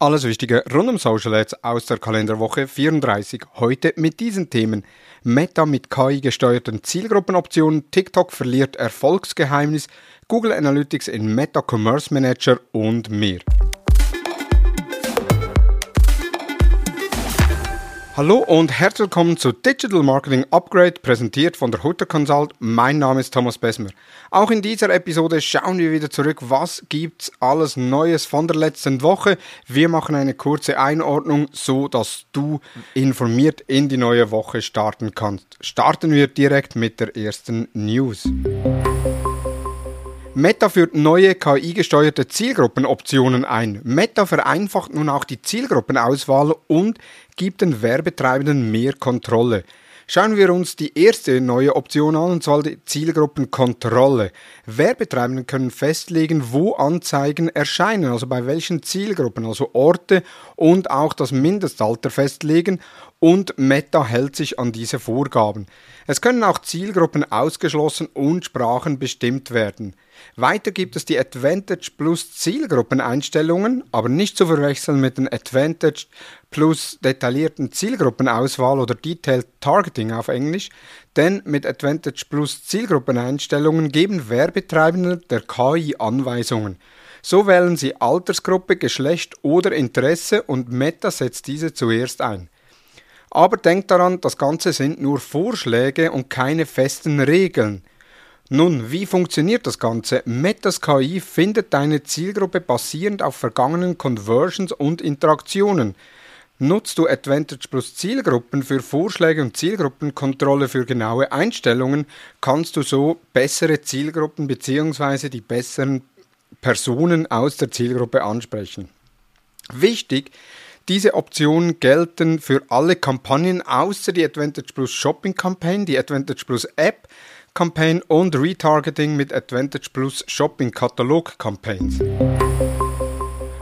Alles Wichtige rund um Social Ads aus der Kalenderwoche 34. Heute mit diesen Themen. Meta mit KI-gesteuerten Zielgruppenoptionen, TikTok verliert Erfolgsgeheimnis, Google Analytics in Meta Commerce Manager und mehr. Hallo und herzlich willkommen zu Digital Marketing Upgrade, präsentiert von der Hutter Consult. Mein Name ist Thomas Besmer. Auch in dieser Episode schauen wir wieder zurück, was gibt's alles Neues von der letzten Woche. Wir machen eine kurze Einordnung, so dass du informiert in die neue Woche starten kannst. Starten wir direkt mit der ersten News. Meta führt neue KI-gesteuerte Zielgruppenoptionen ein. Meta vereinfacht nun auch die Zielgruppenauswahl und gibt den Werbetreibenden mehr Kontrolle. Schauen wir uns die erste neue Option an, und zwar die Zielgruppenkontrolle. Werbetreibende können festlegen, wo Anzeigen erscheinen, also bei welchen Zielgruppen, also Orte und auch das Mindestalter festlegen und Meta hält sich an diese Vorgaben. Es können auch Zielgruppen ausgeschlossen und Sprachen bestimmt werden. Weiter gibt es die Advantage Plus Zielgruppeneinstellungen, aber nicht zu verwechseln mit den Advantage Plus detaillierten Zielgruppenauswahl oder Detailed Targeting auf Englisch, denn mit Advantage Plus Zielgruppeneinstellungen geben Werbetreibende der KI Anweisungen. So wählen sie Altersgruppe, Geschlecht oder Interesse und Meta setzt diese zuerst ein. Aber denkt daran, das Ganze sind nur Vorschläge und keine festen Regeln. Nun, wie funktioniert das Ganze? Metas KI findet deine Zielgruppe basierend auf vergangenen Conversions und Interaktionen. Nutzt du Advantage Plus Zielgruppen für Vorschläge und Zielgruppenkontrolle für genaue Einstellungen, kannst du so bessere Zielgruppen bzw. die besseren Personen aus der Zielgruppe ansprechen. Wichtig, diese Optionen gelten für alle Kampagnen außer die Advantage Plus Shopping Campaign, die Advantage Plus App, Campaign und Retargeting mit Advantage Plus Shopping Katalog Campaigns.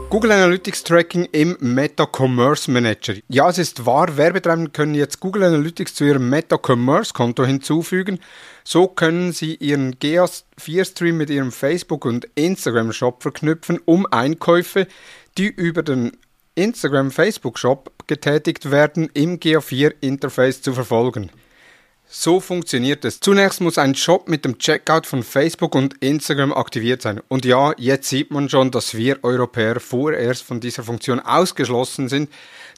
Google Analytics Tracking im Meta Commerce Manager. Ja, es ist wahr, Werbetreibende können jetzt Google Analytics zu ihrem Meta Commerce Konto hinzufügen. So können sie ihren GA4 Stream mit ihrem Facebook und Instagram Shop verknüpfen, um Einkäufe, die über den Instagram Facebook Shop getätigt werden, im GA4 Interface zu verfolgen. So funktioniert es. Zunächst muss ein Shop mit dem Checkout von Facebook und Instagram aktiviert sein. Und ja, jetzt sieht man schon, dass wir Europäer vorerst von dieser Funktion ausgeschlossen sind,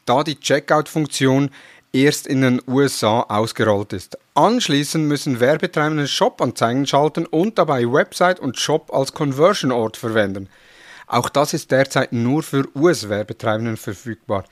da die Checkout-Funktion erst in den USA ausgerollt ist. Anschließend müssen Werbetreibende Shop-Anzeigen schalten und dabei Website und Shop als Conversion-Ort verwenden. Auch das ist derzeit nur für US-Werbetreibenden verfügbar.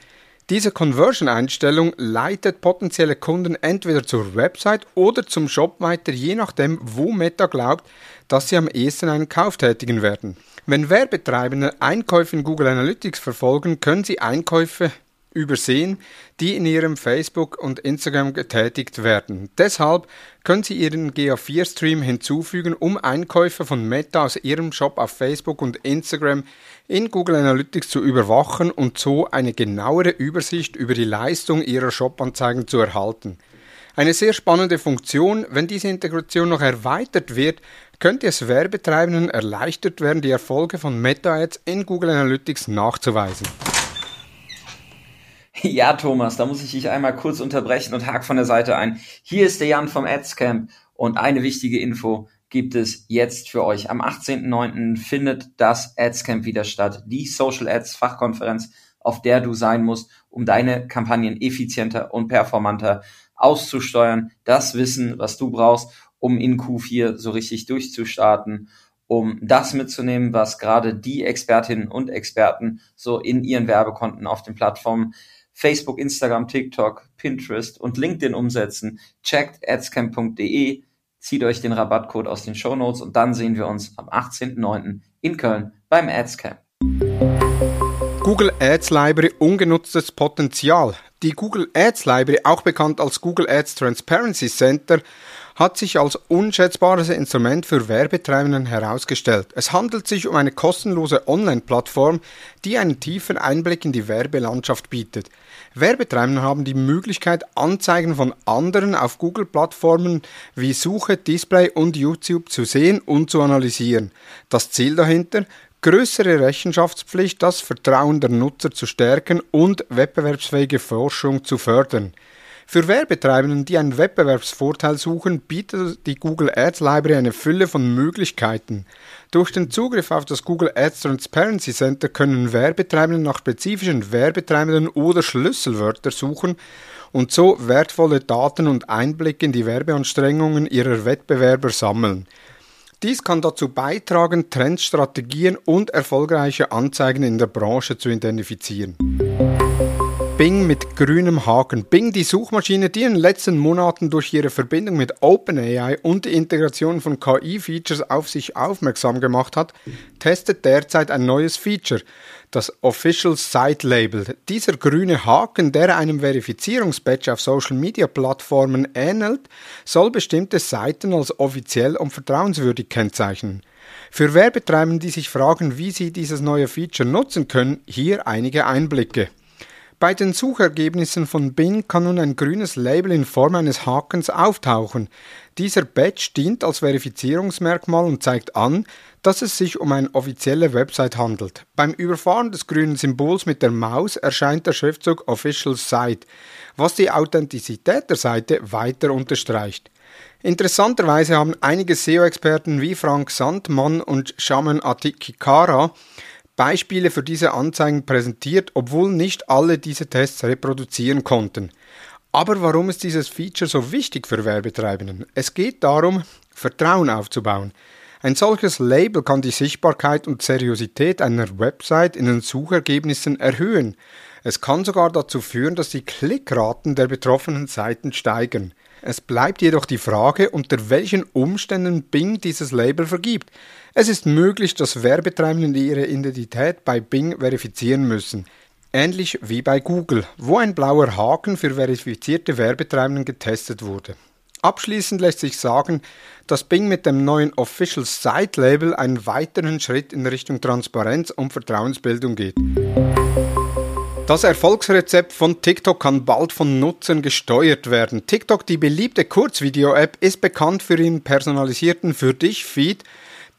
Diese Conversion-Einstellung leitet potenzielle Kunden entweder zur Website oder zum Shop weiter, je nachdem, wo Meta glaubt, dass sie am ehesten einen Kauf tätigen werden. Wenn Werbetreibende Einkäufe in Google Analytics verfolgen, können sie Einkäufe übersehen, die in ihrem Facebook und Instagram getätigt werden. Deshalb können Sie Ihren GA4-Stream hinzufügen, um Einkäufe von Meta aus Ihrem Shop auf Facebook und Instagram in Google Analytics zu überwachen und so eine genauere Übersicht über die Leistung Ihrer Shop-Anzeigen zu erhalten. Eine sehr spannende Funktion, wenn diese Integration noch erweitert wird, könnte es Werbetreibenden erleichtert werden, die Erfolge von Meta-Ads in Google Analytics nachzuweisen. Ja, Thomas, da muss ich dich einmal kurz unterbrechen und hake von der Seite ein. Hier ist der Jan vom Adscamp und eine wichtige Info gibt es jetzt für euch. Am 18.09. findet das Adscamp wieder statt, die Social Ads Fachkonferenz, auf der du sein musst, um deine Kampagnen effizienter und performanter auszusteuern. Das Wissen, was du brauchst, um in Q4 so richtig durchzustarten um das mitzunehmen, was gerade die Expertinnen und Experten so in ihren Werbekonten auf den Plattformen Facebook, Instagram, TikTok, Pinterest und LinkedIn umsetzen. Checkt adscamp.de, zieht euch den Rabattcode aus den Show Notes und dann sehen wir uns am 18.09. in Köln beim Adscamp. Google Ads Library ungenutztes Potenzial. Die Google Ads Library, auch bekannt als Google Ads Transparency Center, hat sich als unschätzbares Instrument für Werbetreibenden herausgestellt. Es handelt sich um eine kostenlose Online-Plattform, die einen tiefen Einblick in die Werbelandschaft bietet. Werbetreibende haben die Möglichkeit, Anzeigen von anderen auf Google-Plattformen wie Suche, Display und YouTube zu sehen und zu analysieren. Das Ziel dahinter? größere Rechenschaftspflicht, das Vertrauen der Nutzer zu stärken und wettbewerbsfähige Forschung zu fördern. Für Werbetreibenden, die einen Wettbewerbsvorteil suchen, bietet die Google Ads Library eine Fülle von Möglichkeiten. Durch den Zugriff auf das Google Ads Transparency Center können Werbetreibende nach spezifischen Werbetreibenden oder Schlüsselwörter suchen und so wertvolle Daten und Einblicke in die Werbeanstrengungen ihrer Wettbewerber sammeln. Dies kann dazu beitragen, Trends, Strategien und erfolgreiche Anzeigen in der Branche zu identifizieren. Bing mit grünem Haken. Bing, die Suchmaschine, die in den letzten Monaten durch ihre Verbindung mit OpenAI und die Integration von KI-Features auf sich aufmerksam gemacht hat, testet derzeit ein neues Feature, das Official Site Label. Dieser grüne Haken, der einem Verifizierungsbadge auf Social-Media-Plattformen ähnelt, soll bestimmte Seiten als offiziell und vertrauenswürdig kennzeichnen. Für Werbetreibende, die sich fragen, wie sie dieses neue Feature nutzen können, hier einige Einblicke. Bei den Suchergebnissen von Bing kann nun ein grünes Label in Form eines Hakens auftauchen. Dieser Badge dient als Verifizierungsmerkmal und zeigt an, dass es sich um eine offizielle Website handelt. Beim Überfahren des grünen Symbols mit der Maus erscheint der Schriftzug Official Site, was die Authentizität der Seite weiter unterstreicht. Interessanterweise haben einige SEO-Experten wie Frank Sandmann und Shaman Atikikara Beispiele für diese Anzeigen präsentiert, obwohl nicht alle diese Tests reproduzieren konnten. Aber warum ist dieses Feature so wichtig für Werbetreibenden? Es geht darum, Vertrauen aufzubauen. Ein solches Label kann die Sichtbarkeit und Seriosität einer Website in den Suchergebnissen erhöhen. Es kann sogar dazu führen, dass die Klickraten der betroffenen Seiten steigen. Es bleibt jedoch die Frage, unter welchen Umständen Bing dieses Label vergibt. Es ist möglich, dass Werbetreibende ihre Identität bei Bing verifizieren müssen. Ähnlich wie bei Google, wo ein blauer Haken für verifizierte Werbetreibenden getestet wurde. Abschließend lässt sich sagen, dass Bing mit dem neuen Official Site Label einen weiteren Schritt in Richtung Transparenz und Vertrauensbildung geht. Das Erfolgsrezept von TikTok kann bald von Nutzern gesteuert werden. TikTok, die beliebte Kurzvideo-App, ist bekannt für ihren personalisierten Für dich-Feed,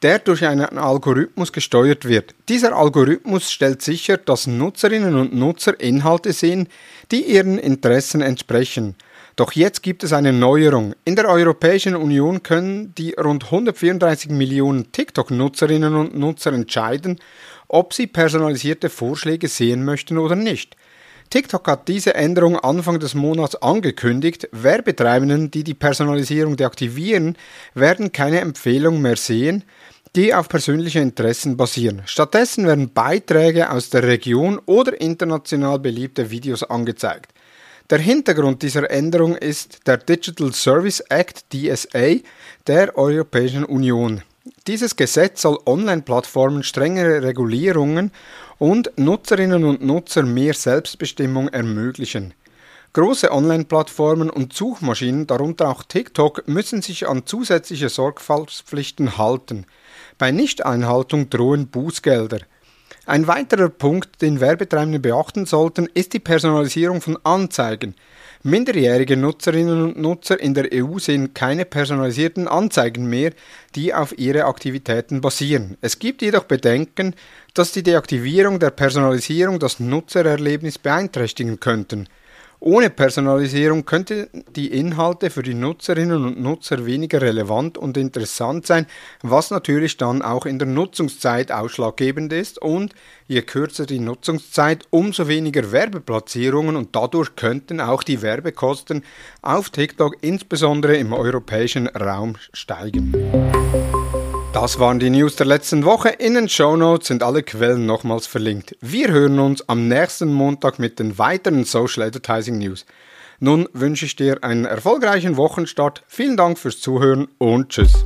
der durch einen Algorithmus gesteuert wird. Dieser Algorithmus stellt sicher, dass Nutzerinnen und Nutzer Inhalte sehen, die ihren Interessen entsprechen. Doch jetzt gibt es eine Neuerung. In der Europäischen Union können die rund 134 Millionen TikTok-Nutzerinnen und Nutzer entscheiden, ob sie personalisierte Vorschläge sehen möchten oder nicht. TikTok hat diese Änderung Anfang des Monats angekündigt. Werbetreibenden, die die Personalisierung deaktivieren, werden keine Empfehlung mehr sehen, die auf persönliche Interessen basieren. Stattdessen werden Beiträge aus der Region oder international beliebte Videos angezeigt. Der Hintergrund dieser Änderung ist der Digital Service Act DSA der Europäischen Union. Dieses Gesetz soll Online-Plattformen strengere Regulierungen und Nutzerinnen und Nutzer mehr Selbstbestimmung ermöglichen. Große Online-Plattformen und Suchmaschinen, darunter auch TikTok, müssen sich an zusätzliche Sorgfaltspflichten halten. Bei Nichteinhaltung drohen Bußgelder. Ein weiterer Punkt, den Werbetreibende beachten sollten, ist die Personalisierung von Anzeigen. Minderjährige Nutzerinnen und Nutzer in der EU sehen keine personalisierten Anzeigen mehr, die auf ihre Aktivitäten basieren. Es gibt jedoch Bedenken, dass die Deaktivierung der Personalisierung das Nutzererlebnis beeinträchtigen könnten. Ohne Personalisierung könnten die Inhalte für die Nutzerinnen und Nutzer weniger relevant und interessant sein, was natürlich dann auch in der Nutzungszeit ausschlaggebend ist und je kürzer die Nutzungszeit, umso weniger Werbeplatzierungen und dadurch könnten auch die Werbekosten auf TikTok insbesondere im europäischen Raum steigen. Das waren die News der letzten Woche. In den Show Notes sind alle Quellen nochmals verlinkt. Wir hören uns am nächsten Montag mit den weiteren Social Advertising News. Nun wünsche ich dir einen erfolgreichen Wochenstart. Vielen Dank fürs Zuhören und tschüss.